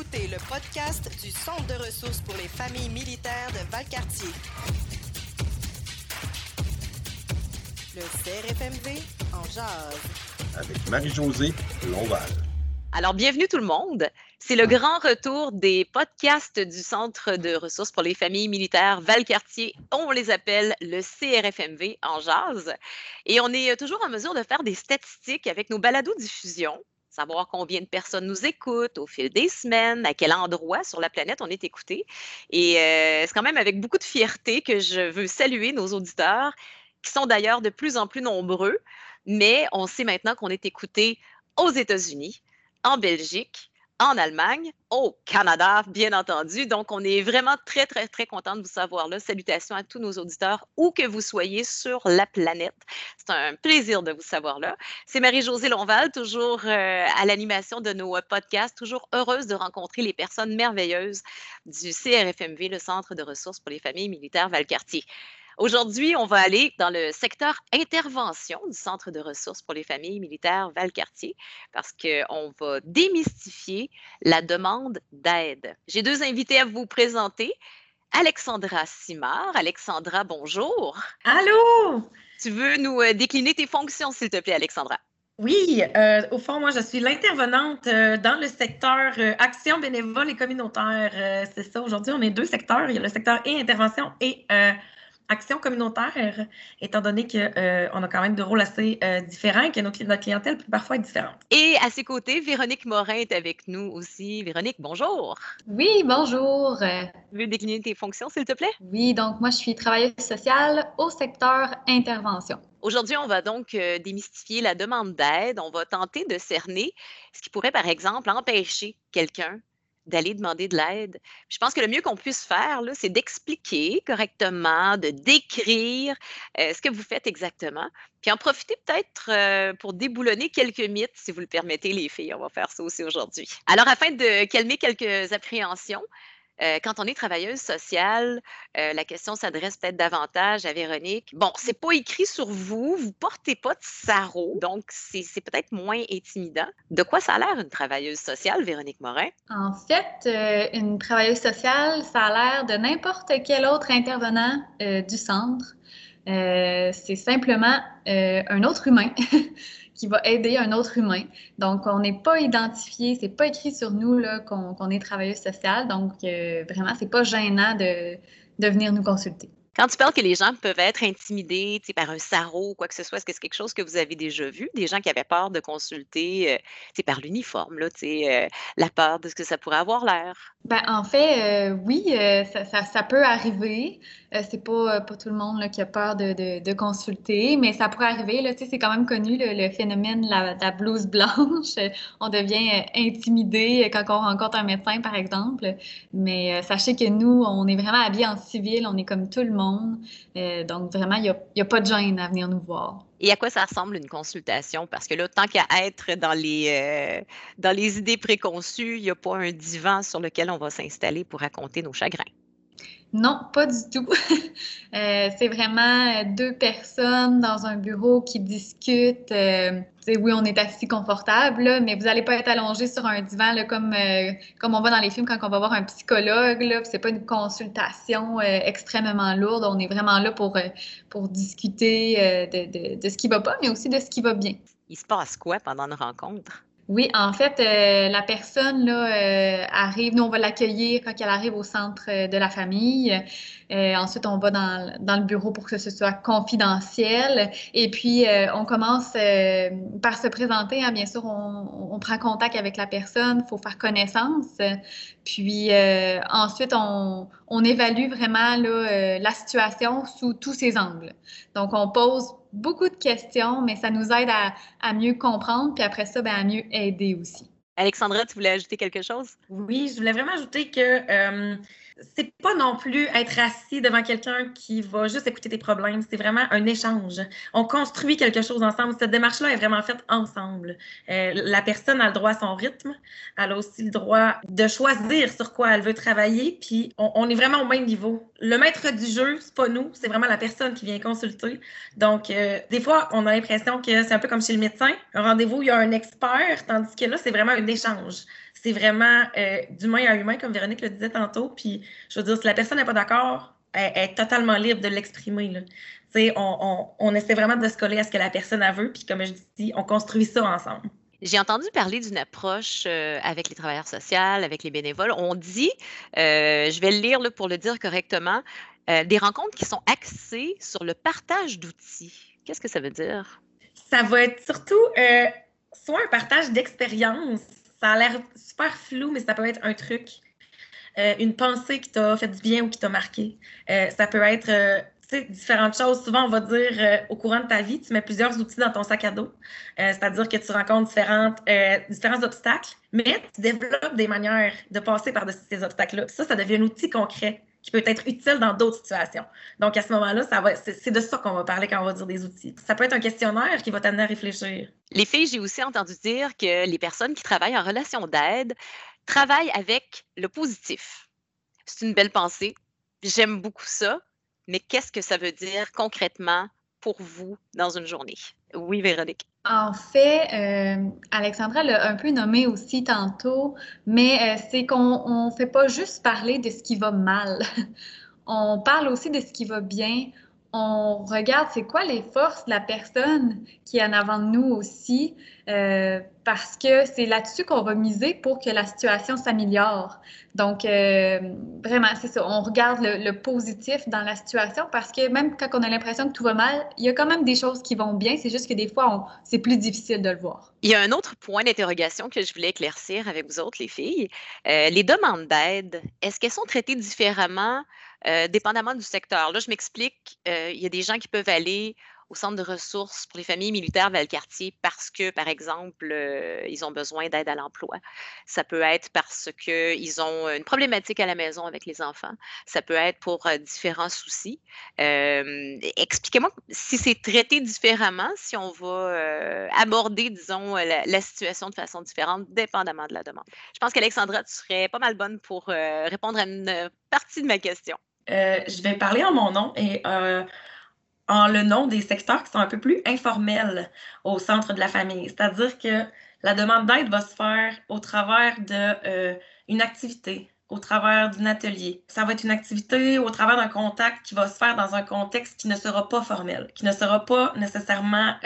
écoutez le podcast du Centre de ressources pour les familles militaires de Valcartier. Le CRFMV en jazz. Avec Marie-Josée Lonval. Alors, bienvenue tout le monde. C'est le grand retour des podcasts du Centre de ressources pour les familles militaires Valcartier. On les appelle le CRFMV en jazz. Et on est toujours en mesure de faire des statistiques avec nos balados diffusion savoir combien de personnes nous écoutent au fil des semaines, à quel endroit sur la planète on est écouté. Et euh, c'est quand même avec beaucoup de fierté que je veux saluer nos auditeurs, qui sont d'ailleurs de plus en plus nombreux, mais on sait maintenant qu'on est écouté aux États-Unis, en Belgique, en Allemagne, au Canada, bien entendu. Donc, on est vraiment très, très, très content de vous savoir là. Salutations à tous nos auditeurs, où que vous soyez sur la planète. C'est un plaisir de vous savoir là. C'est Marie-Josée Lonval, toujours euh, à l'animation de nos podcasts, toujours heureuse de rencontrer les personnes merveilleuses du CRFMV, le Centre de ressources pour les familles militaires Valcartier. Aujourd'hui, on va aller dans le secteur intervention du Centre de ressources pour les familles militaires Valcartier parce qu'on va démystifier la demande d'aide. J'ai deux invités à vous présenter. Alexandra Simard. Alexandra, bonjour. Allô? Tu veux nous euh, décliner tes fonctions, s'il te plaît, Alexandra? Oui, euh, au fond, moi, je suis l'intervenante euh, dans le secteur action bénévole et communautaire. c'est ça, aujourd'hui, on est deux secteurs. Il y a le secteur et intervention et action communautaire, étant donné qu'on euh, a quand même des rôles assez euh, différents et que notre, clientèle peut parfois être différente. Et à ses côtés, Véronique Morin est avec nous aussi. Véronique, bonjour. Oui, bonjour. Tu veux décliner tes fonctions, s'il te plaît? Oui, donc moi, je suis travailleuse sociale au secteur intervention. Aujourd'hui, on va donc euh, démystifier la demande d'aide. On va tenter de cerner ce qui pourrait, par exemple, empêcher quelqu'un d'aller demander de l'aide. Je pense que le mieux qu'on puisse faire, c'est d'expliquer correctement, de décrire euh, ce que vous faites exactement, puis en profiter peut-être euh, pour déboulonner quelques mythes, si vous le permettez, les filles. On va faire ça aussi aujourd'hui. Alors, afin de calmer quelques appréhensions, euh, quand on est travailleuse sociale, euh, la question s'adresse peut-être davantage à Véronique. Bon, c'est pas écrit sur vous, vous portez pas de sarreau, donc c'est peut-être moins intimidant. De quoi ça a l'air une travailleuse sociale, Véronique Morin? En fait, euh, une travailleuse sociale, ça a l'air de n'importe quel autre intervenant du centre. c'est simplement un autre humain qui va aider un autre humain. Donc, on n'est pas identifié, c'est pas écrit sur nous qu'on est travailleuse sociale. Donc, euh, vraiment, c'est pas gênant de venir nous consulter. Quand tu parles que les gens peuvent être intimidés par un sarreau ou quoi que ce soit, est-ce que c'est quelque chose que vous avez déjà vu? Des gens qui avaient peur de consulter euh, par l'uniforme, là, euh, la peur de ce que ça pourrait avoir l'air? Ben, en fait, euh, oui, euh, ça, peut arriver. Euh, c'est pas, pas tout le monde qui a peur de, de, consulter, mais ça pourrait arriver. Là, c'est quand même connu le, phénomène de la, la, blouse blanche. on devient intimidé quand on rencontre un médecin, par exemple. Mais sachez que nous, on est vraiment habillés en civil, on est comme tout le monde. Donc, vraiment, il n'y a, a pas de gêne à venir nous voir. Et à quoi ça ressemble une consultation? Parce que là, tant qu'à être dans les, euh, dans les idées préconçues, il n'y a pas un divan sur lequel on va s'installer pour raconter nos chagrins. Non, pas du tout. Euh, c'est vraiment deux personnes dans un bureau qui discutent. Euh, oui, on est assis confortable, mais vous n'allez pas être allongé sur un divan comme, euh, comme on voit dans les films quand on va voir un psychologue. Ce n'est pas une consultation extrêmement lourde. On est vraiment là pour, pour discuter de, de, ce qui ne va pas, mais aussi de ce qui va bien. Il se passe quoi pendant une rencontre? Oui, en fait, euh, la personne là, euh, arrive, nous on va l'accueillir quand elle arrive au centre euh, de la famille. ensuite, on va dans, dans, le bureau pour que ce soit confidentiel. Et puis, on commence par se présenter. Hein. Bien sûr, on, on, prend contact avec la personne, il faut faire connaissance. Puis ensuite, on, on, évalue vraiment là, la situation sous tous ses angles. Donc, on pose beaucoup de questions, mais ça nous aide à, mieux comprendre, puis après ça, ben, à mieux aider aussi. Alexandra, tu voulais ajouter quelque chose? Oui, je voulais vraiment ajouter que euh, c'est pas non plus être assis devant quelqu'un qui va juste écouter tes problèmes. C'est vraiment un échange. On construit quelque chose ensemble. Cette démarche-là est vraiment faite ensemble. Euh, la personne a le droit à son rythme. Elle a aussi le droit de choisir sur quoi elle veut travailler. Puis on, est vraiment au même niveau. Le maître du jeu, c'est pas nous, c'est vraiment la personne qui vient consulter. Donc, euh, des fois, on a l'impression que c'est un peu comme chez le médecin. Un rendez-vous, il y a un expert, tandis que là, c'est vraiment un échange c'est vraiment euh, d'humain à humain, comme Véronique le disait tantôt. Puis, je veux dire, si la personne n'est pas d'accord, elle, est totalement libre de l'exprimer. On, on, on, essaie vraiment de se coller à ce que la personne a veut, puis comme je dis, on construit ça ensemble. J'ai entendu parler d'une approche euh, avec les travailleurs sociaux, avec les bénévoles. On dit, euh, je vais le lire pour le dire correctement, des rencontres qui sont axées sur le partage d'outils. Qu'est-ce que ça veut dire? Ça va être surtout soit un partage d'expérience, ça a l'air super flou, mais ça peut être un truc, euh, une pensée qui t'a fait du bien ou qui t'a marqué. Euh, ça peut être euh, différentes choses. Souvent, on va dire au courant de ta vie, tu mets plusieurs outils dans ton sac à dos. C'est-à-dire que tu rencontres différentes, différents obstacles, mais tu développes des manières de passer par-dessus ces obstacles-là. Ça, ça devient un outil concret qui peut être utile dans d'autres situations. Donc, à ce moment-là, c'est de ça qu'on va parler quand on va dire des outils. Ça peut être un questionnaire qui va t'amener à réfléchir. Les filles, j'ai aussi entendu dire que les personnes qui travaillent en relation d'aide travaillent avec le positif. C'est une belle pensée. J'aime beaucoup ça. Mais qu'est-ce que ça veut dire concrètement pour vous dans une journée? Oui, Véronique. En fait, euh, Alexandra l'a un peu nommé aussi tantôt, mais euh, c'est qu'on ne fait pas juste parler de ce qui va mal. on parle aussi de ce qui va bien on regarde c'est quoi les forces de la personne qui est en avant de nous aussi, euh, parce que c'est là-dessus qu'on va miser pour que la situation s'améliore. Donc, euh, vraiment, c'est ça. On regarde le, positif dans la situation parce que même quand on a l'impression que tout va mal, il y a quand même des choses qui vont bien. C'est juste que des fois, c'est plus difficile de le voir. Il y a un autre point d'interrogation que je voulais éclaircir avec vous autres, les filles. Euh, les demandes d'aide, est-ce qu'elles sont traitées différemment euh, dépendamment du secteur. Là, je m'explique, euh, il y a des gens qui peuvent aller au centre de ressources pour les familles militaires Valcartier parce que, par exemple, euh, ils ont besoin d'aide à l'emploi. Ça peut être parce qu'ils ont une problématique à la maison avec les enfants. Ça peut être pour différents soucis. Expliquez-moi si c'est traité différemment, si on va aborder, disons, la, la, situation de façon différente, dépendamment de la demande. Je pense qu'Alexandra, tu serais pas mal bonne pour répondre à une partie de ma question. Euh, je vais parler en mon nom et euh, en le nom des secteurs qui sont un peu plus informels au centre de la famille. C'est-à-dire que la demande d'aide va se faire au travers d'une euh, activité, au travers d'un atelier. Ça va être une activité au travers d'un contact qui va se faire dans un contexte qui ne sera pas formel, qui ne sera pas nécessairement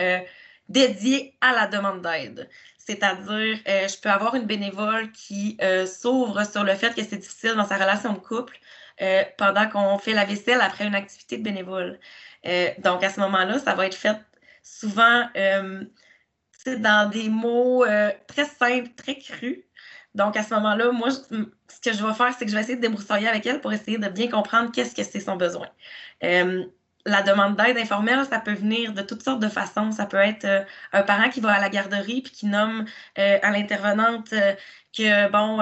dédié à la demande d'aide. C'est-à-dire, je peux avoir une bénévole qui s'ouvre sur le fait que c'est difficile dans sa relation de couple, euh, pendant qu'on fait la vaisselle après une activité de bénévole. Euh, donc, à ce moment-là, ça va être fait souvent euh, dans des mots très simples, très crus. Donc, à ce moment-là, moi, ce que je vais faire, c'est que je vais essayer de débroussailler avec elle pour essayer de bien comprendre qu'est-ce que c'est son besoin. la demande d'aide informelle, ça peut venir de toutes sortes de façons. Ça peut être un parent qui va à la garderie puis qui nomme à l'intervenante que, bon,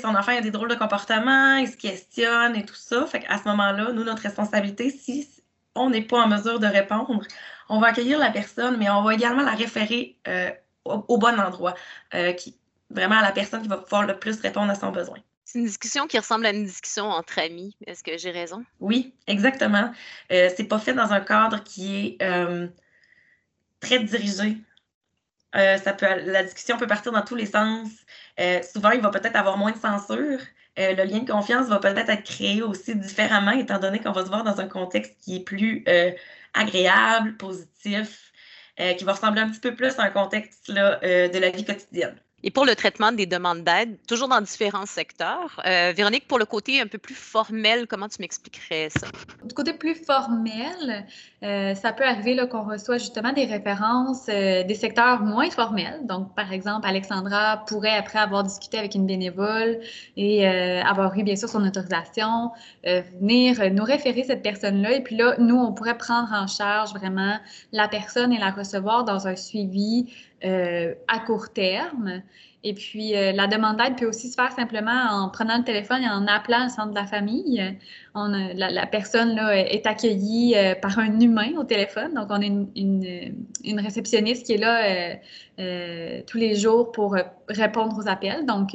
son enfant a des drôles de comportements, il se questionne et tout ça. Fait qu'à ce moment-là, nous, notre responsabilité, si on n'est pas en mesure de répondre, on va accueillir la personne, mais on va également la référer euh, au, bon endroit, euh, qui, vraiment à la personne qui va pouvoir le plus répondre à son besoin. C'est une discussion qui ressemble à une discussion entre amis. Est-ce que j'ai raison? Oui, exactement. Euh, c'est pas fait dans un cadre qui est très dirigé. Ça peut, la discussion peut partir dans tous les sens. Euh, souvent, il va peut-être avoir moins de censure. Euh, le lien de confiance va peut-être être créé aussi différemment, étant donné qu'on va se voir dans un contexte qui est plus euh, agréable, positif, qui va ressembler un petit peu plus à un contexte de la vie quotidienne. Et pour le traitement des demandes d'aide, toujours dans différents secteurs, euh, Véronique, pour le côté un peu plus formel, comment tu m'expliquerais ça? Du côté plus formel, euh, ça peut arriver qu'on reçoit justement des références euh, des secteurs moins formels. Donc, par exemple, Alexandra pourrait, après avoir discuté avec une bénévole et avoir eu bien sûr son autorisation, venir nous référer cette personne-là. Et puis là, nous, on pourrait prendre en charge vraiment la personne et la recevoir dans un suivi à court terme. Et puis, euh, la demande d'aide peut aussi se faire simplement en prenant le téléphone et en appelant le centre de la famille. On, la, personne là, est accueillie euh, par un humain au téléphone. Donc, on a une, réceptionniste qui est là euh, tous les jours pour répondre aux appels. Donc,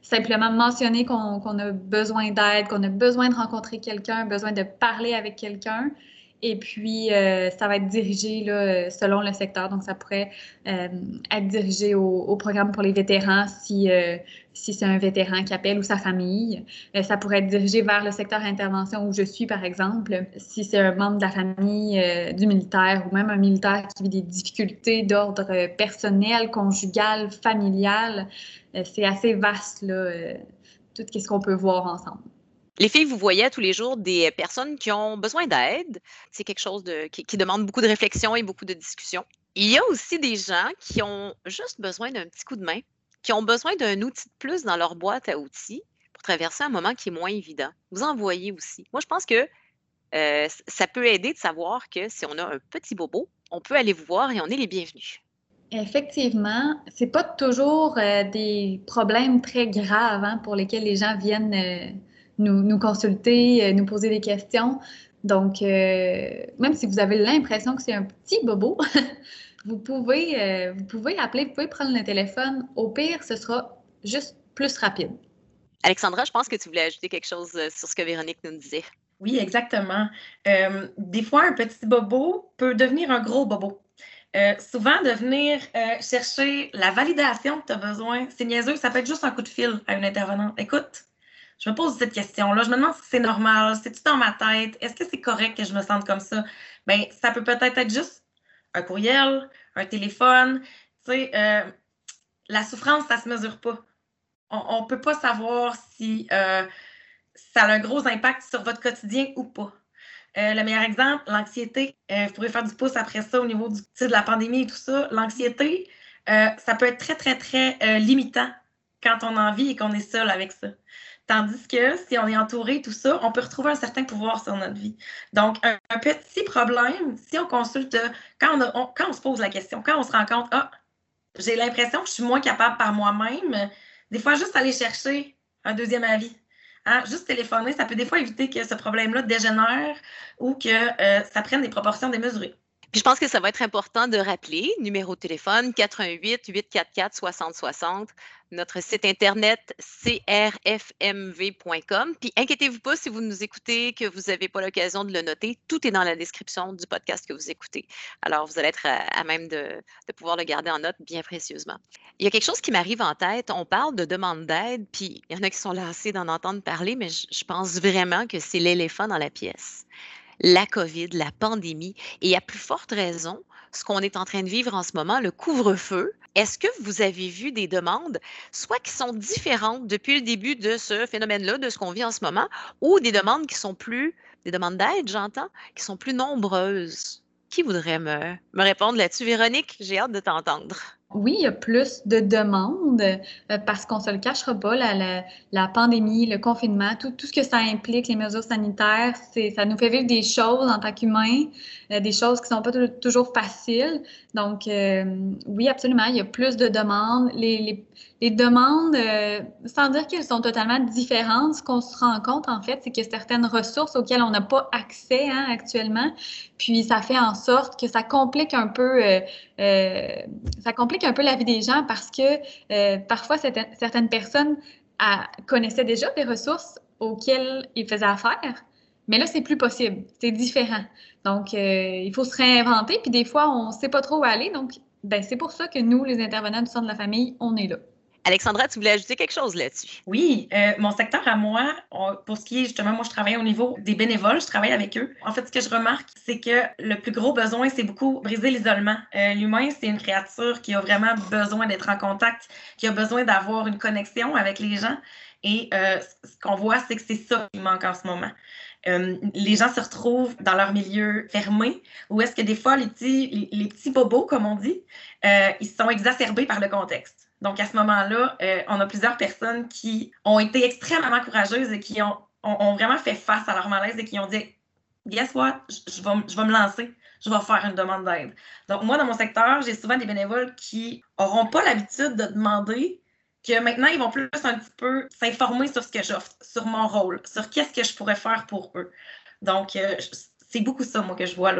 simplement mentionner qu'on a besoin d'aide, qu'on a besoin de rencontrer quelqu'un, besoin de parler avec quelqu'un. Et puis, euh, ça va être dirigé selon le secteur. Donc, ça pourrait euh, être dirigé au, programme pour les vétérans si, euh, si c'est un vétéran qui appelle ou sa famille. ça pourrait être dirigé vers le secteur intervention où je suis, par exemple, si c'est un membre de la famille du militaire ou même un militaire qui vit des difficultés d'ordre personnel, conjugal, familial. c'est assez vaste, tout ce qu'on peut voir ensemble. Les filles, vous voyez tous les jours des personnes qui ont besoin d'aide. C'est quelque chose qui, demande beaucoup de réflexion et beaucoup de discussion. Il y a aussi des gens qui ont juste besoin d'un petit coup de main, qui ont besoin d'un outil de plus dans leur boîte à outils pour traverser un moment qui est moins évident. Vous en voyez aussi. Moi, je pense que euh, ça peut aider de savoir que si on a un petit bobo, on peut aller vous voir et on est les bienvenus. Effectivement, c'est pas toujours euh, des problèmes très graves hein, pour lesquels les gens viennent euh, nous, consulter, euh, nous poser des questions. Donc, euh, même si vous avez l'impression que c'est un petit bobo, vous, pouvez, euh, vous pouvez appeler, vous pouvez prendre le téléphone. Au pire, ce sera juste plus rapide. Alexandra, je pense que tu voulais ajouter quelque chose sur ce que Véronique nous disait. Oui, exactement. des fois, un petit bobo peut devenir un gros bobo. souvent, de venir chercher la validation que tu as besoin, c'est niaiseux, ça peut être juste un coup de fil à une intervenante. Écoute, je me pose cette question-là. Je me demande si c'est normal, c'est-tu dans ma tête? Est-ce que c'est correct que je me sente comme ça? Bien, ça peut peut-être être juste un courriel, un téléphone. Tu sais, euh, la souffrance, ça ne se mesure pas. On ne peut pas savoir si euh, ça a un gros impact sur votre quotidien ou pas. Euh, le meilleur exemple, l'anxiété. vous pourrez faire du pouce après ça au niveau de la pandémie et tout ça. L'anxiété, ça peut être très, très, très limitant quand on a envie et qu'on est seul avec ça. Tandis que si on est entouré, tout ça, on peut retrouver un certain pouvoir sur notre vie. Donc, un, petit problème, si on consulte, quand on, quand on se pose la question, quand on se rend compte, ah, j'ai l'impression que je suis moins capable par moi-même, des fois, juste aller chercher un deuxième avis. Hein, juste téléphoner, ça peut des fois éviter que ce problème-là dégénère ou que euh, ça prenne des proportions démesurées. Puis je pense que ça va être important de rappeler, numéro de téléphone 88 844 6060, notre site internet crfmv.com. Puis inquiétez-vous pas si vous nous écoutez, que vous n'avez pas l'occasion de le noter, tout est dans la description du podcast que vous écoutez. Alors vous allez être à, même de, pouvoir le garder en note bien précieusement. Il y a quelque chose qui m'arrive en tête, on parle de demande d'aide, puis il y en a qui sont lassés d'en entendre parler, mais je pense vraiment que c'est l'éléphant dans la pièce la COVID, la pandémie, et à plus forte raison, ce qu'on est en train de vivre en ce moment, le couvre-feu. Est-ce que vous avez vu des demandes, soit qui sont différentes depuis le début de ce phénomène-là, de ce qu'on vit en ce moment, ou des demandes qui sont plus, des demandes d'aide, j'entends, qui sont plus nombreuses? Qui voudrait me, me répondre là-dessus? Véronique, j'ai hâte de t'entendre. Oui, il y a plus de demandes euh, parce qu'on ne se le cachera pas, la, la, pandémie, le confinement, tout, tout, ce que ça implique, les mesures sanitaires, ça nous fait vivre des choses en tant qu'humains, euh, des choses qui ne sont pas toujours faciles. Donc, euh, oui, absolument, il y a plus de demandes. Les, les, les demandes, sans dire qu'elles sont totalement différentes, ce qu'on se rend compte, en fait, c'est a certaines ressources auxquelles on n'a pas accès hein, actuellement. Puis, ça fait en sorte que ça complique un peu, ça complique un peu la vie des gens parce que euh, parfois, certaines personnes ah, connaissaient déjà des ressources auxquelles ils faisaient affaire, mais là, c'est plus possible. C'est différent. Donc, euh, il faut se réinventer, puis des fois, on ne sait pas trop où aller. Donc, ben, c'est pour ça que nous, les intervenants du centre de la famille, on est là. Alexandra, tu voulais ajouter quelque chose là-dessus? Oui, euh, mon secteur à moi, pour ce qui est justement, moi je travaille au niveau des bénévoles, je travaille avec eux. En fait, ce que je remarque, c'est que le plus gros besoin, c'est beaucoup briser l'isolement. Euh, l'humain, c'est une créature qui a vraiment besoin d'être en contact, qui a besoin d'avoir une connexion avec les gens. Et euh, ce qu'on voit, c'est que c'est ça qui manque en ce moment. les gens se retrouvent dans leur milieu fermé, ou est-ce que des fois, les petits, les petits bobos, comme on dit, ils sont exacerbés par le contexte. Donc, à ce moment-là, euh, on a plusieurs personnes qui ont été extrêmement courageuses et qui ont, vraiment fait face à leur malaise et qui ont dit Guess what? Je, vais, je vais me lancer. je vais faire une demande d'aide. Donc, moi, dans mon secteur, j'ai souvent des bénévoles qui n'auront pas l'habitude de demander que maintenant, ils vont plus un petit peu s'informer sur ce que j'offre, sur mon rôle, sur qu'est-ce que je pourrais faire pour eux. Donc, euh, c'est beaucoup ça, moi, que je vois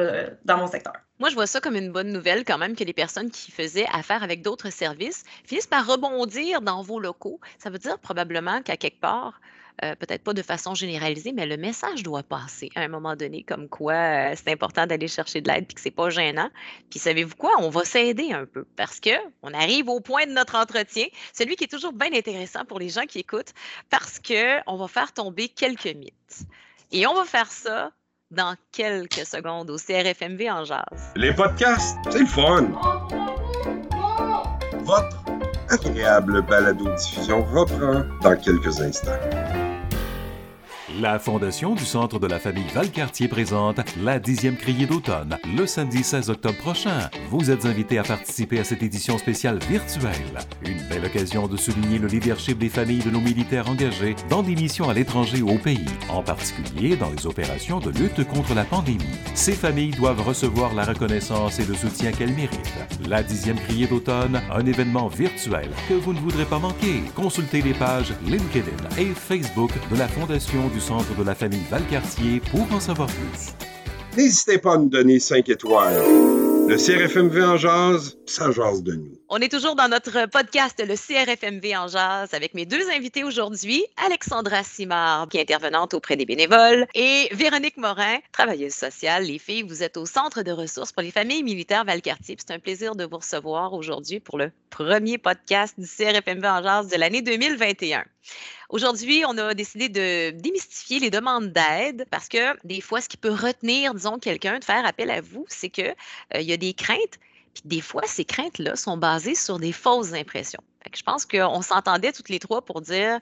dans mon secteur. Moi, je vois ça comme une bonne nouvelle quand même que les personnes qui faisaient affaire avec d'autres services finissent par rebondir dans vos locaux. Ça veut dire probablement qu'à quelque part, euh, peut-être pas de façon généralisée, mais le message doit passer à un moment donné, comme quoi euh, c'est important d'aller chercher de l'aide puis que c'est pas gênant. Puis savez-vous quoi? On va s'aider un peu parce que on arrive au point de notre entretien, celui qui est toujours bien intéressant pour les gens qui écoutent, parce que on va faire tomber quelques mythes. Et on va faire ça dans quelques secondes au CRFMV en jazz. Les podcasts, c'est le fun! Votre agréable balado-diffusion reprend dans quelques instants. La Fondation du Centre de la famille Valcartier présente la dixième criée d'automne le samedi 16 octobre prochain. Vous êtes invités à participer à cette édition spéciale virtuelle. Une belle occasion de souligner le leadership des familles de nos militaires engagés dans des missions à l'étranger ou au pays, en particulier dans les opérations de lutte contre la pandémie. Ces familles doivent recevoir la reconnaissance et le soutien qu'elles méritent. La dixième criée d'automne, un événement virtuel que vous ne voudrez pas manquer. Consultez les pages LinkedIn et Facebook de la Fondation du centre de la famille Valcartier pour en savoir plus. N'hésitez pas à nous donner 5 étoiles. Le CRFMV en jazz, ça de nous. On est toujours dans notre podcast, le CRFMV en jazz, avec mes deux invités aujourd'hui, Alexandra Simard, qui est intervenante auprès des bénévoles, et Véronique Morin, travailleuse sociale. Les filles, vous êtes au Centre de ressources pour les familles militaires Valcartier. C'est un plaisir de vous recevoir aujourd'hui pour le premier podcast du CRFMV en jazz de l'année 2021. Aujourd'hui, on a décidé de démystifier les demandes d'aide parce que des fois, ce qui peut retenir, disons, quelqu'un de faire appel à vous, c'est qu'il euh, y a des craintes. Puis des fois, ces craintes-là sont basées sur des fausses impressions. je pense qu'on s'entendait toutes les trois pour dire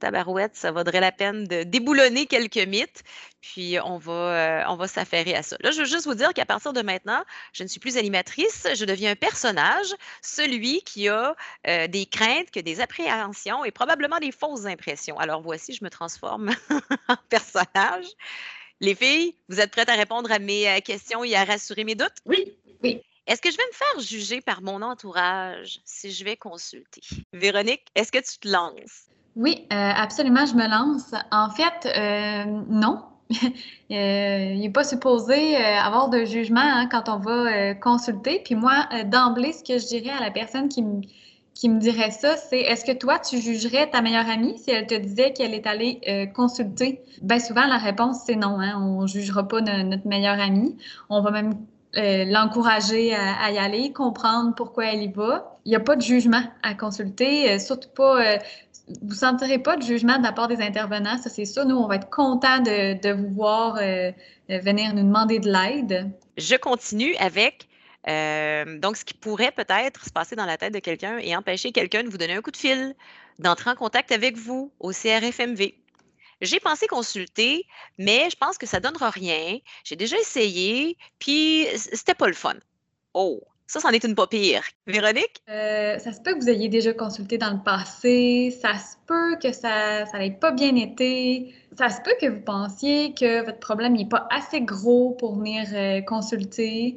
tabarouette, ça vaudrait la peine de déboulonner quelques mythes, puis on va, euh, va s'affairer à ça. Là, je veux juste vous dire qu'à partir de maintenant, je ne suis plus animatrice, je deviens un personnage, celui qui a euh, des craintes, que des appréhensions et probablement des fausses impressions. Alors voici, je me transforme en personnage. Les filles, vous êtes prêtes à répondre à mes euh, questions et à rassurer mes doutes? Oui, oui. Est-ce que je vais me faire juger par mon entourage si je vais consulter? Véronique, est-ce que tu te lances? Oui, euh, absolument, je me lance. En fait, euh, non. Euh, il n'est pas supposé avoir de jugement hein, quand on va consulter. Puis moi, d'emblée, ce que je dirais à la personne qui me, qui me dirait ça, c'est est-ce que toi, tu jugerais ta meilleure amie si elle te disait qu'elle est allée consulter? Bien souvent, la réponse, c'est non. Hein, on ne jugera pas notre meilleure amie. On va même l'encourager à, y aller, comprendre pourquoi elle y va. Il n'y a pas de jugement à consulter, surtout pas vous ne sentirez pas de jugement de la part des intervenants, ça c'est ça. Nous, on va être contents de, vous voir euh, euh, venir nous demander de l'aide. Je continue avec euh, donc ce qui pourrait peut-être se passer dans la tête de quelqu'un et empêcher quelqu'un de vous donner un coup de fil, d'entrer en contact avec vous au CRFMV. J'ai pensé consulter, mais je pense que ça ne donnera rien. J'ai déjà essayé, puis c'était pas le fun. Oh, ça, c'en est une pas pire. Véronique? Euh, ça se peut que vous ayez déjà consulté dans le passé. Ça se peut que ça n'ait pas bien été. Ça se peut que vous pensiez que votre problème n'est pas assez gros pour venir euh, consulter.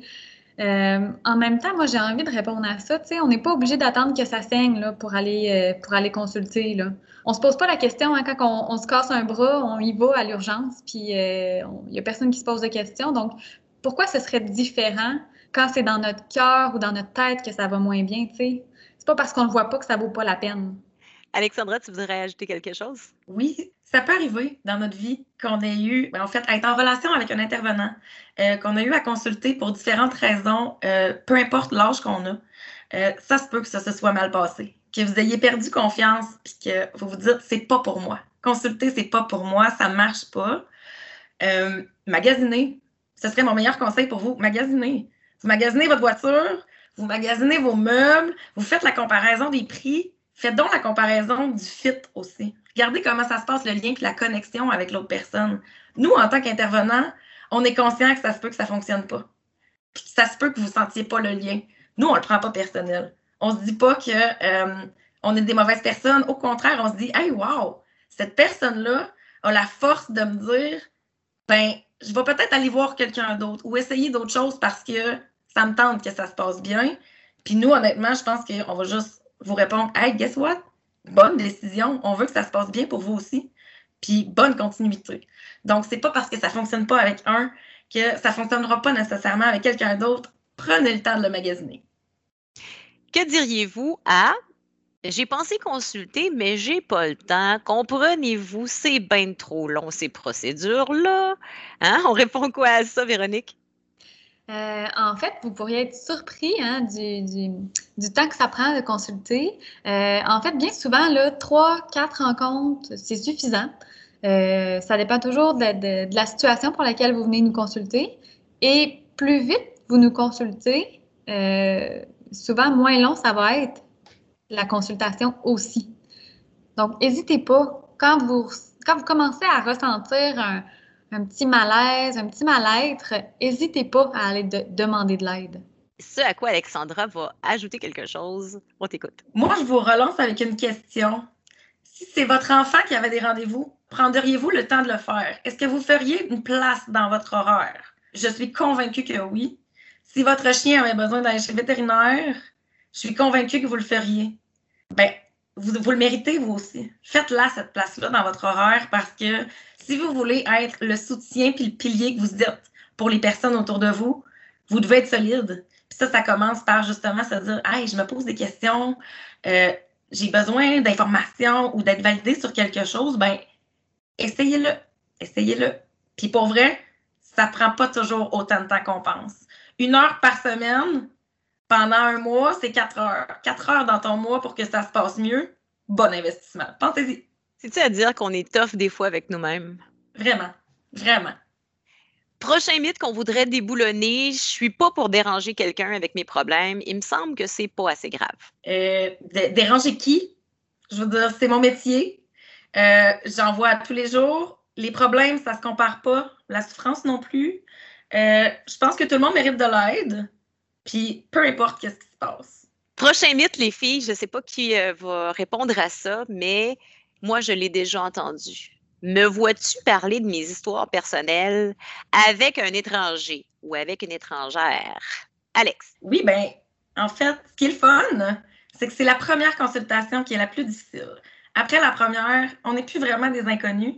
Euh, en même temps, moi, j'ai envie de répondre à ça. on n'est pas obligé d'attendre que ça saigne là, pour, aller, pour aller consulter. Là. On ne se pose pas la question hein, quand on, se casse un bras, on y va à l'urgence, puis il n'y a personne qui se pose de questions. Donc, pourquoi ce serait différent quand c'est dans notre cœur ou dans notre tête que ça va moins bien, tu sais? C'est pas parce qu'on ne voit pas que ça vaut pas la peine. Alexandra, tu voudrais ajouter quelque chose? Oui, ça peut arriver dans notre vie qu'on ait eu, ben, en fait, à être en relation avec un intervenant, euh, qu'on a eu à consulter pour différentes raisons, euh, peu importe l'âge qu'on a. Euh, ça se peut que ça se soit mal passé, que vous ayez perdu confiance, puis que vous vous dites, c'est pas pour moi. Consulter, c'est pas pour moi, ça marche pas. magasiner, ce serait mon meilleur conseil pour vous. Magasiner. Vous magasinez votre voiture, vous magasinez vos meubles, vous faites la comparaison des prix. Faites donc la comparaison du fit aussi. Regardez comment ça se passe, le lien et la connexion avec l'autre personne. Nous, en tant qu'intervenants, on est conscient que ça se peut que ça ne fonctionne pas. Puis ça se peut que vous ne sentiez pas le lien. Nous, on ne le prend pas personnel. On se dit pas qu'on euh, est des mauvaises personnes. Au contraire, on se dit Hey, wow, cette personne-là a la force de me dire ben, je vais peut-être aller voir quelqu'un d'autre ou essayer d'autres choses parce que ça me tente que ça se passe bien. Puis nous, honnêtement, je pense qu'on va juste vous répondre Hey, guess what? Bonne décision. On veut que ça se passe bien pour vous aussi. Puis bonne continuité. Donc, c'est pas parce que ça ne fonctionne pas avec un que ça ne fonctionnera pas nécessairement avec quelqu'un d'autre. Prenez le temps de le magasiner. Que diriez-vous à j'ai pensé consulter, mais j'ai pas le temps. Comprenez-vous, c'est bien trop long, ces procédures-là? Hein? On répond quoi à ça, Véronique? Euh, en fait, vous pourriez être surpris hein, du, temps que ça prend de consulter. Euh, en fait, bien souvent, là, trois, quatre rencontres, c'est suffisant. Euh, ça dépend toujours de, la situation pour laquelle vous venez nous consulter. Et plus vite vous nous consultez, souvent moins long ça va être la consultation aussi. Donc, n'hésitez pas, quand vous, quand vous commencez à ressentir un, un petit malaise, un petit mal-être, n'hésitez pas à aller demander de l'aide. Ce à quoi Alexandra va ajouter quelque chose, on t'écoute. Moi, je vous relance avec une question. Si c'est votre enfant qui avait des rendez-vous, prendriez-vous le temps de le faire? Est-ce que vous feriez une place dans votre horaire? Je suis convaincue que oui. Si votre chien avait besoin d'aller chez vétérinaire, je suis convaincue que vous le feriez. Ben, vous, vous le méritez, vous aussi. Faites-la, cette place-là, dans votre horaire, parce que si vous voulez être le soutien puis le pilier que vous êtes pour les personnes autour de vous, vous devez être solide. Puis ça, ça commence par justement se dire Hey, je me pose des questions, euh, j'ai besoin d'informations ou d'être validé sur quelque chose. Ben, essayez-le. Essayez-le. Puis pour vrai, ça prend pas toujours autant de temps qu'on pense. Une heure par semaine, pendant un mois, c'est quatre heures. Quatre heures dans ton mois pour que ça se passe mieux, bon investissement. Pensez-y. C'est-tu à dire qu'on est tough des fois avec nous-mêmes? Vraiment. Vraiment. Prochain mythe qu'on voudrait déboulonner, je suis pas pour déranger quelqu'un avec mes problèmes. Il me semble que c'est pas assez grave. Euh, déranger qui? Je veux dire, c'est mon métier. Euh, j'en vois tous les jours. Les problèmes, ça se compare pas. La souffrance non plus. Euh, je pense que tout le monde mérite de l'aide. Puis peu importe qu'est-ce qui se passe. Prochain mythe, les filles, je ne sais pas qui euh, va répondre à ça, mais moi, je l'ai déjà entendu. Me vois-tu parler de mes histoires personnelles avec un étranger ou avec une étrangère? Alex. Oui, bien, en fait, ce qui est le fun, c'est que c'est la première consultation qui est la plus difficile. Après la première, on n'est plus vraiment des inconnus.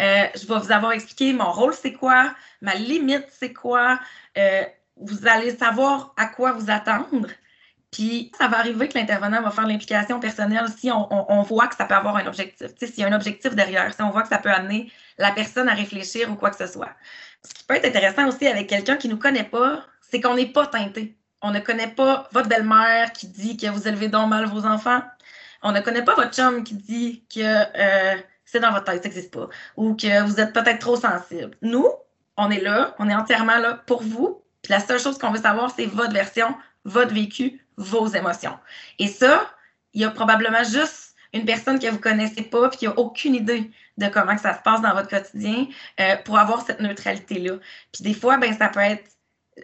Euh, je vais vous avoir expliqué mon rôle, c'est quoi, ma limite, c'est quoi. Euh, vous allez savoir à quoi vous attendre. Puis ça va arriver que l'intervenant va faire l'implication personnelle si on, voit que ça peut avoir un objectif. S'il y a un objectif derrière, si on voit que ça peut amener la personne à réfléchir ou quoi que ce soit. Ce qui peut être intéressant aussi avec quelqu'un qui ne nous connaît pas, c'est qu'on n'est pas teinté. On ne connaît pas votre belle-mère qui dit que vous élevez donc mal vos enfants. On ne connaît pas votre chum qui dit que euh, c'est dans votre tête, ça n'existe pas. Ou que vous êtes peut-être trop sensible. Nous, on est là, on est entièrement là pour vous, puis la seule chose qu'on veut savoir, c'est votre version, votre vécu, vos émotions. Et ça, il y a probablement juste une personne que vous ne connaissez pas puis qui n'a aucune idée de comment que ça se passe dans votre quotidien euh, pour avoir cette neutralité-là. Puis des fois, ben, ça peut être.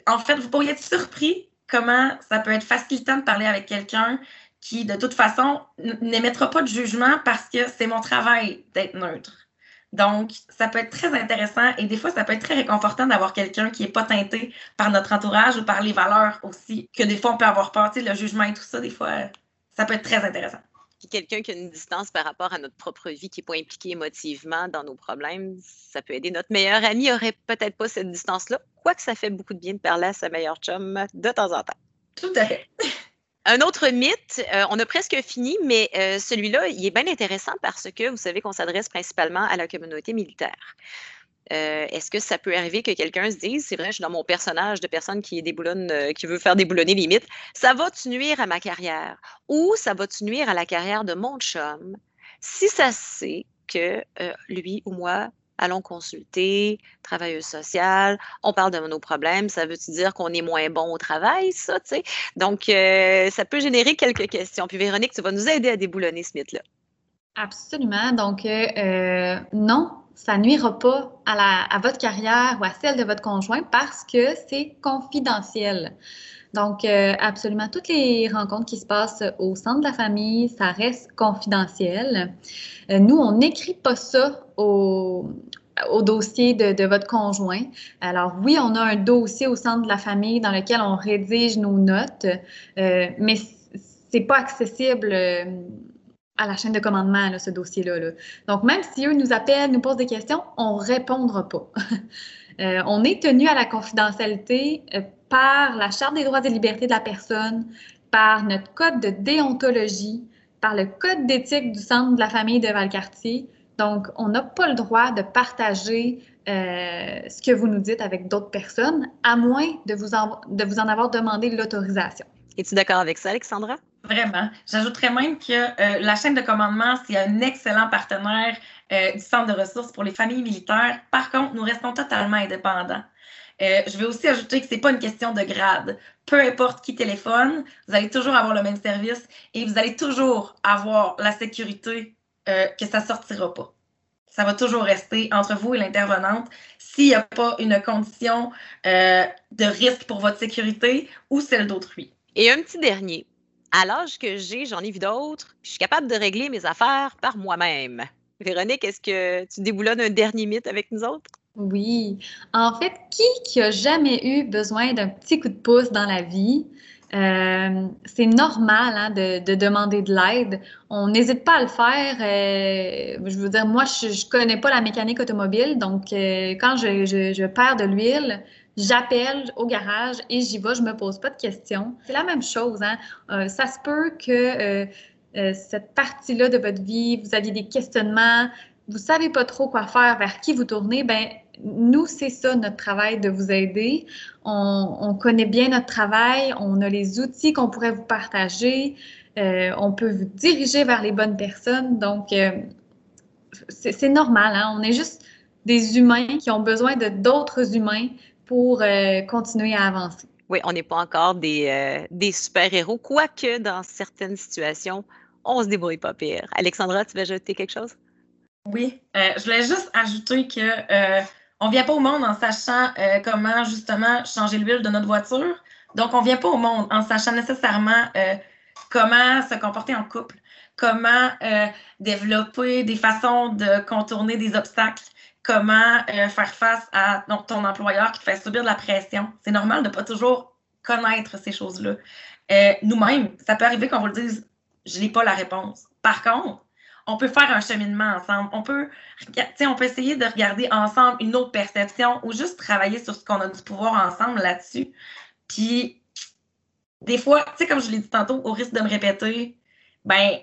En fait, vous pourriez être surpris comment ça peut être facilitant de parler avec quelqu'un qui, de toute façon, n'émettra pas de jugement parce que c'est mon travail d'être neutre. Donc, ça peut être très intéressant et des fois, ça peut être très réconfortant d'avoir quelqu'un qui n'est pas teinté par notre entourage ou par les valeurs aussi, que des fois, on peut avoir peur, tu sais, le jugement et tout ça, des fois, ça peut être très intéressant. Quelqu'un qui a une distance par rapport à notre propre vie, qui n'est pas impliqué émotivement dans nos problèmes, ça peut aider. Notre meilleur ami n'aurait peut-être pas cette distance-là, quoique ça fait beaucoup de bien de parler à sa meilleure chum de temps en temps. Tout à fait. Un autre mythe, euh, on a presque fini, mais euh, celui-là, il est bien intéressant parce que vous savez qu'on s'adresse principalement à la communauté militaire. Euh, est-ce que ça peut arriver que quelqu'un se dise, c'est vrai, je suis dans mon personnage de personne qui déboulonne, qui veut faire déboulonner les mythes, ça va-tu nuire à ma carrière ou ça va-tu nuire à la carrière de mon chum si ça sait que lui ou moi allons consulter, travailleuse sociale, on parle de nos problèmes, ça veut-tu dire qu'on est moins bon au travail, ça, tu sais? Donc, euh, ça peut générer quelques questions. Puis Véronique, tu vas nous aider à déboulonner ce mythe-là. Absolument. Donc, euh, euh, non, ça nuira pas à, votre carrière ou à celle de votre conjoint parce que c'est confidentiel. Donc, absolument, toutes les rencontres qui se passent au centre de la famille, ça reste confidentiel. nous, on n'écrit pas ça au, dossier de, votre conjoint. Alors oui, on a un dossier au centre de la famille dans lequel on rédige nos notes, euh, mais c'est pas accessible euh, à la chaîne de commandement, ce dossier-là. Donc, même si eux nous appellent, nous posent des questions, on répondra pas. Euh, on est tenu à la confidentialité par la Charte des droits et libertés de la personne, par notre code de déontologie, par le code d'éthique du Centre de la famille de Valcartier. Donc, on n'a pas le droit de partager euh, ce que vous nous dites avec d'autres personnes, à moins de vous en, de vous en avoir demandé l'autorisation. Es-tu d'accord avec ça, Alexandra? Vraiment. J'ajouterais même que euh, la chaîne de commandement, c'est un excellent partenaire euh, du Centre de ressources pour les familles militaires. Par contre, nous restons totalement indépendants. Je vais aussi ajouter que ce n'est pas une question de grade. Peu importe qui téléphone, vous allez toujours avoir le même service et vous allez toujours avoir la sécurité euh, que ça ne sortira pas. Ça va toujours rester entre vous et l'intervenante s'il n'y a pas une condition euh, de risque pour votre sécurité ou celle d'autrui. Et un petit dernier. À l'âge que j'ai, j'en ai vu d'autres, je suis capable de régler mes affaires par moi-même. Véronique, est-ce que tu déboulonnes un dernier mythe avec nous autres? Oui. En fait, qui qui a jamais eu besoin d'un petit coup de pouce dans la vie? Euh, c'est normal hein, de, demander de l'aide. On n'hésite pas à le faire. Euh, je veux dire, moi, je ne connais pas la mécanique automobile, donc euh, quand je, perds de l'huile, j'appelle au garage et j'y vais, je ne me pose pas de questions. C'est la même chose. Hein. ça se peut que cette partie-là de votre vie, vous aviez des questionnements, vous ne savez pas trop quoi faire, vers qui vous tournez, ben nous, c'est ça notre travail de vous aider. On, connaît bien notre travail, on a les outils qu'on pourrait vous partager, euh, on peut vous diriger vers les bonnes personnes. Donc, euh, c'est normal, hein? on est juste des humains qui ont besoin de d'autres humains pour euh, continuer à avancer. Oui, on n'est pas encore des, des super-héros, quoique dans certaines situations, on se débrouille pas pire. Alexandra, tu veux ajouter quelque chose? Oui, je voulais juste ajouter que on vient pas au monde en sachant euh, comment justement changer l'huile de notre voiture. Donc, on vient pas au monde en sachant nécessairement euh, comment se comporter en couple, comment euh, développer des façons de contourner des obstacles, comment faire face à ton employeur qui te fait subir de la pression. C'est normal de pas toujours connaître ces choses-là. Nous-mêmes, ça peut arriver qu'on vous le dise, je n'ai pas la réponse. Par contre, on peut faire un cheminement ensemble. On peut, on peut essayer de regarder ensemble une autre perception ou juste travailler sur ce qu'on a du pouvoir ensemble là-dessus. Puis, des fois, tu sais, comme je l'ai dit tantôt, au risque de me répéter, ben,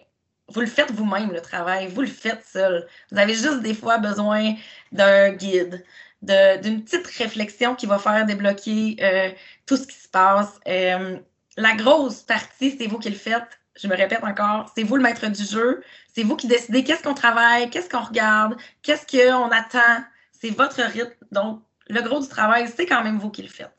vous le faites vous-même, le travail. Vous le faites seul. Vous avez juste des fois besoin d'un guide, d'une petite réflexion qui va faire débloquer euh, tout ce qui se passe. Euh, la grosse partie, c'est vous qui le faites je me répète encore, c'est vous le maître du jeu. C'est vous qui décidez qu'est-ce qu'on travaille, qu'est-ce qu'on regarde, qu'est-ce qu'on attend. C'est votre rythme. Donc, le gros du travail, c'est quand même vous qui le faites.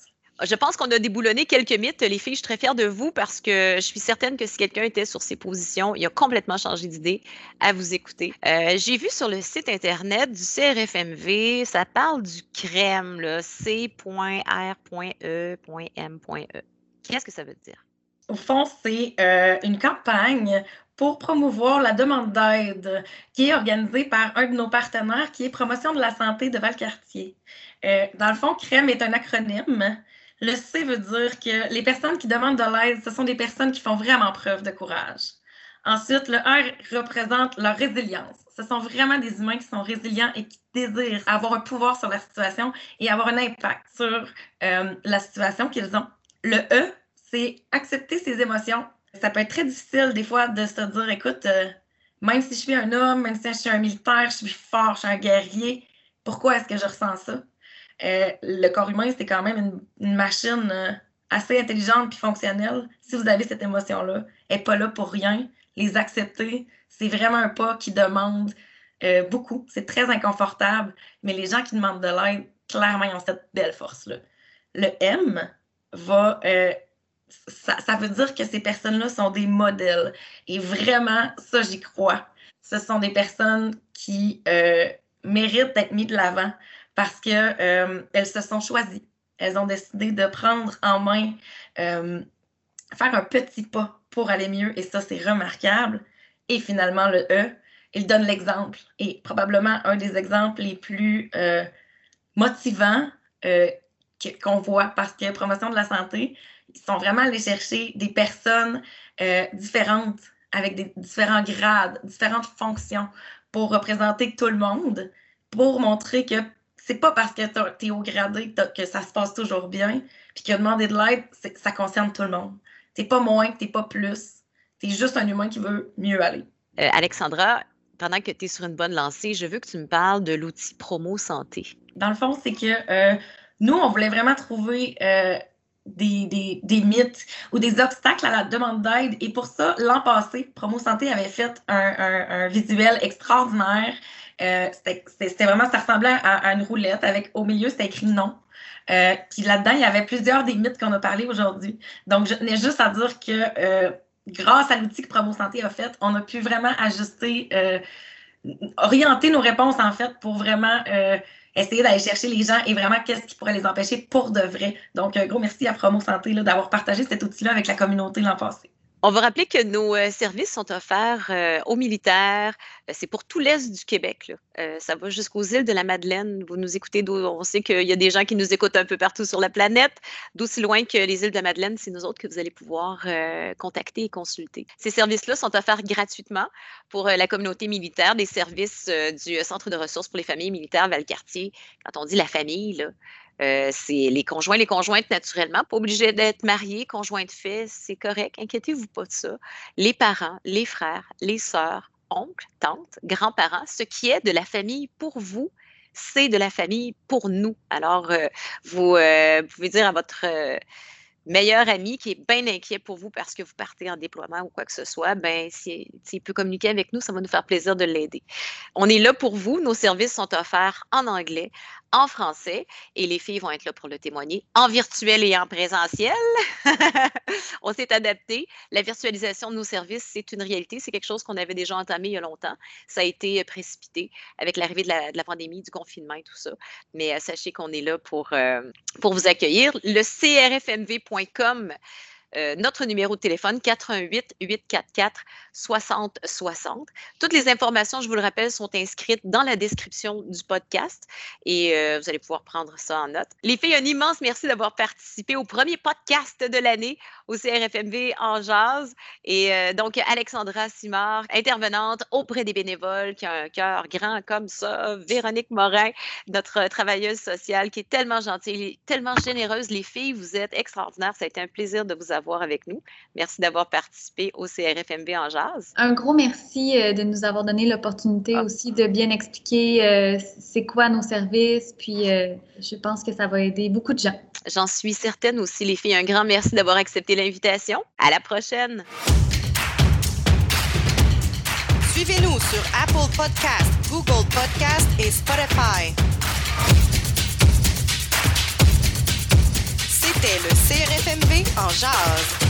Je pense qu'on a déboulonné quelques mythes. Les filles, je suis très fière de vous parce que je suis certaine que si quelqu'un était sur ces positions, il a complètement changé d'idée à vous écouter. Euh, j'ai vu sur le site Internet du CRFMV, ça parle du crème, C.R.E.M.E. E. Qu'est-ce que ça veut dire? Au fond, c'est euh, une campagne pour promouvoir la demande d'aide qui est organisée par un de nos partenaires qui est Promotion de la santé de Valcartier. Euh, dans le fond, CREM est un acronyme. Le C veut dire que les personnes qui demandent de l'aide, ce sont des personnes qui font vraiment preuve de courage. Ensuite, le R représente leur résilience. Ce sont vraiment des humains qui sont résilients et qui désirent avoir un pouvoir sur la situation et avoir un impact sur euh, la situation qu'ils ont. Le E c'est accepter ses émotions. Ça peut être très difficile des fois de se dire, écoute, euh, même si je suis un homme, même si je suis un militaire, je suis fort, je suis un guerrier, pourquoi est-ce que je ressens ça? Euh, le corps humain, c'est quand même une, machine euh, assez intelligente puis fonctionnelle. Si vous avez cette émotion-là, elle n'est pas là pour rien. Les accepter, c'est vraiment un pas qui demande beaucoup. C'est très inconfortable, mais les gens qui demandent de l'aide, clairement, ils ont cette belle force-là. Le M va ça, veut dire que ces personnes-là sont des modèles. Et vraiment, ça, j'y crois. Ce sont des personnes qui euh, méritent d'être mises de l'avant parce qu'elles euh, se sont choisies. Elles ont décidé de prendre en main, euh, faire un petit pas pour aller mieux. Et ça, c'est remarquable. Et finalement, le E, il donne l'exemple. Et probablement un des exemples les plus euh, motivants qu'on voit parce que promotion de la santé, ils sont vraiment allés chercher des personnes euh, différentes avec des différents grades, différentes fonctions pour représenter tout le monde, pour montrer que c'est pas parce que tu es au gradé que ça se passe toujours bien, puis que demander de l'aide, ça concerne tout le monde. T'es pas moins, t'es pas plus. T'es juste un humain qui veut mieux aller. Euh, Alexandra, pendant que tu es sur une bonne lancée, je veux que tu me parles de l'outil Promo Santé. Dans le fond, c'est que euh, nous, on voulait vraiment trouver euh, des, mythes ou des obstacles à la demande d'aide. Et pour ça, l'an passé, Promo Santé avait fait un, visuel extraordinaire. c'était vraiment, ça ressemblait à, une roulette avec au milieu, c'était écrit non. puis là-dedans, il y avait plusieurs des mythes qu'on a parlé aujourd'hui. Donc, je tenais juste à dire que grâce à l'outil que Promo Santé a fait, on a pu vraiment ajuster, euh, orienter nos réponses en fait pour vraiment euh, essayer d'aller chercher les gens et vraiment qu'est-ce qui pourrait les empêcher pour de vrai. Donc, un gros merci à Promo Santé d'avoir partagé cet outil-là avec la communauté l'an passé. On va rappeler que nos euh, services sont offerts euh, aux militaires. Euh, c'est pour tout l'Est du Québec. ça va jusqu'aux îles de la Madeleine. Vous nous écoutez, on sait qu'il y a des gens qui nous écoutent un peu partout sur la planète. D'aussi loin que les îles de la Madeleine, c'est nous autres que vous allez pouvoir contacter et consulter. Ces services-là sont offerts gratuitement pour la communauté militaire, des services du Centre de ressources pour les familles militaires Valcartier. Quand on dit la famille, là, euh, c'est les conjoints, les conjointes naturellement, pas obligés d'être mariés, conjoints de fait, c'est correct, inquiétez-vous pas de ça. Les parents, les frères, les sœurs, oncles, tantes, grands-parents, ce qui est de la famille pour vous, c'est de la famille pour nous. Alors, euh, vous, euh, pouvez dire à votre meilleur ami qui est bien inquiet pour vous parce que vous partez en déploiement ou quoi que ce soit, ben, s'il peut communiquer avec nous, ça va nous faire plaisir de l'aider. On est là pour vous. Nos services sont offerts en anglais, en français et les filles vont être là pour le témoigner en virtuel et en présentiel. on s'est adapté. La virtualisation de nos services, c'est une réalité. C'est quelque chose qu'on avait déjà entamé il y a longtemps. Ça a été euh, précipité avec l'arrivée de la, pandémie, du confinement et tout ça. Mais euh, sachez qu'on est là pour, euh, pour vous accueillir. Le crfmv.com euh, notre numéro de téléphone 88 844 60 60. Toutes les informations, je vous le rappelle, sont inscrites dans la description du podcast et euh, vous allez pouvoir prendre ça en note. Les filles, un immense merci d'avoir participé au premier podcast de l'année au CRFMV en jazz. Et euh, donc, Alexandra Simard, intervenante auprès des bénévoles, qui a un cœur grand comme ça. Véronique Morin, notre travailleuse sociale, qui est tellement gentille, tellement généreuse. Les filles, vous êtes extraordinaires. Ça a été un plaisir de vous avoir avec nous. Merci d'avoir participé au CRFMB en jazz. Un gros merci euh, de nous avoir donné l'opportunité ah. aussi de bien expliquer euh, c'est quoi nos services. Puis euh, je pense que ça va aider beaucoup de gens. J'en suis certaine aussi, les filles. Un grand merci d'avoir accepté l'invitation. À la prochaine. Suivez-nous sur Apple Podcast, Google Podcast et Spotify. C'était le CRFMV en jazz.